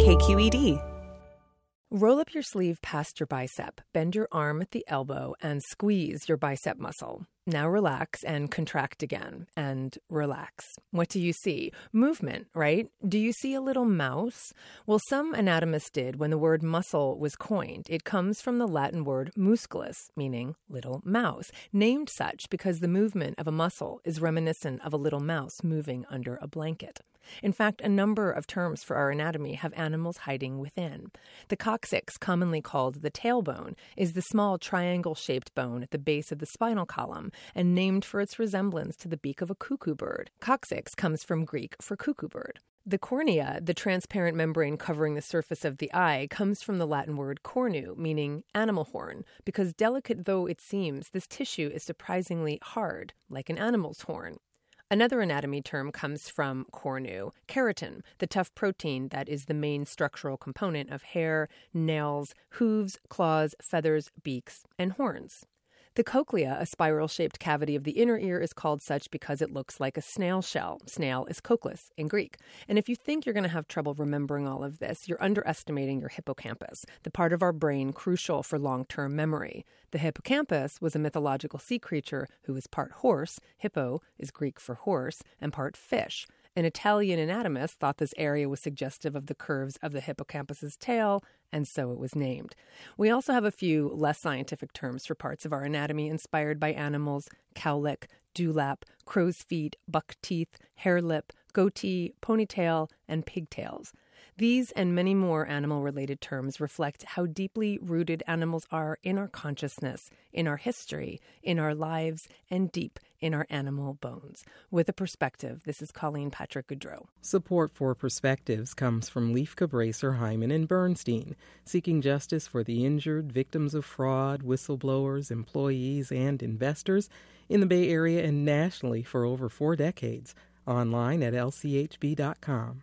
KQED. Roll up your sleeve past your bicep, bend your arm at the elbow, and squeeze your bicep muscle. Now relax and contract again and relax. What do you see? Movement, right? Do you see a little mouse? Well, some anatomists did when the word muscle was coined. It comes from the Latin word musculus, meaning little mouse, named such because the movement of a muscle is reminiscent of a little mouse moving under a blanket. In fact, a number of terms for our anatomy have animals hiding within. The coccyx, commonly called the tailbone, is the small triangle shaped bone at the base of the spinal column and named for its resemblance to the beak of a cuckoo bird. Coccyx comes from Greek for cuckoo bird. The cornea, the transparent membrane covering the surface of the eye, comes from the Latin word cornu, meaning animal horn, because delicate though it seems, this tissue is surprisingly hard, like an animal's horn. Another anatomy term comes from cornu, keratin, the tough protein that is the main structural component of hair, nails, hooves, claws, feathers, beaks, and horns. The cochlea, a spiral shaped cavity of the inner ear, is called such because it looks like a snail shell. Snail is cochlus in Greek. And if you think you're going to have trouble remembering all of this, you're underestimating your hippocampus, the part of our brain crucial for long term memory. The hippocampus was a mythological sea creature who was part horse, hippo is Greek for horse, and part fish. An Italian anatomist thought this area was suggestive of the curves of the hippocampus's tail, and so it was named. We also have a few less scientific terms for parts of our anatomy inspired by animals cowlick, dewlap, crow's feet, buck teeth, hare lip, goatee, ponytail, and pigtails. These and many more animal related terms reflect how deeply rooted animals are in our consciousness, in our history, in our lives, and deep in our animal bones. With a perspective, this is Colleen Patrick Goudreau. Support for Perspectives comes from Lieff Cabraser, Heimann, and Bernstein, seeking justice for the injured, victims of fraud, whistleblowers, employees, and investors in the Bay Area and nationally for over four decades. Online at lchb.com.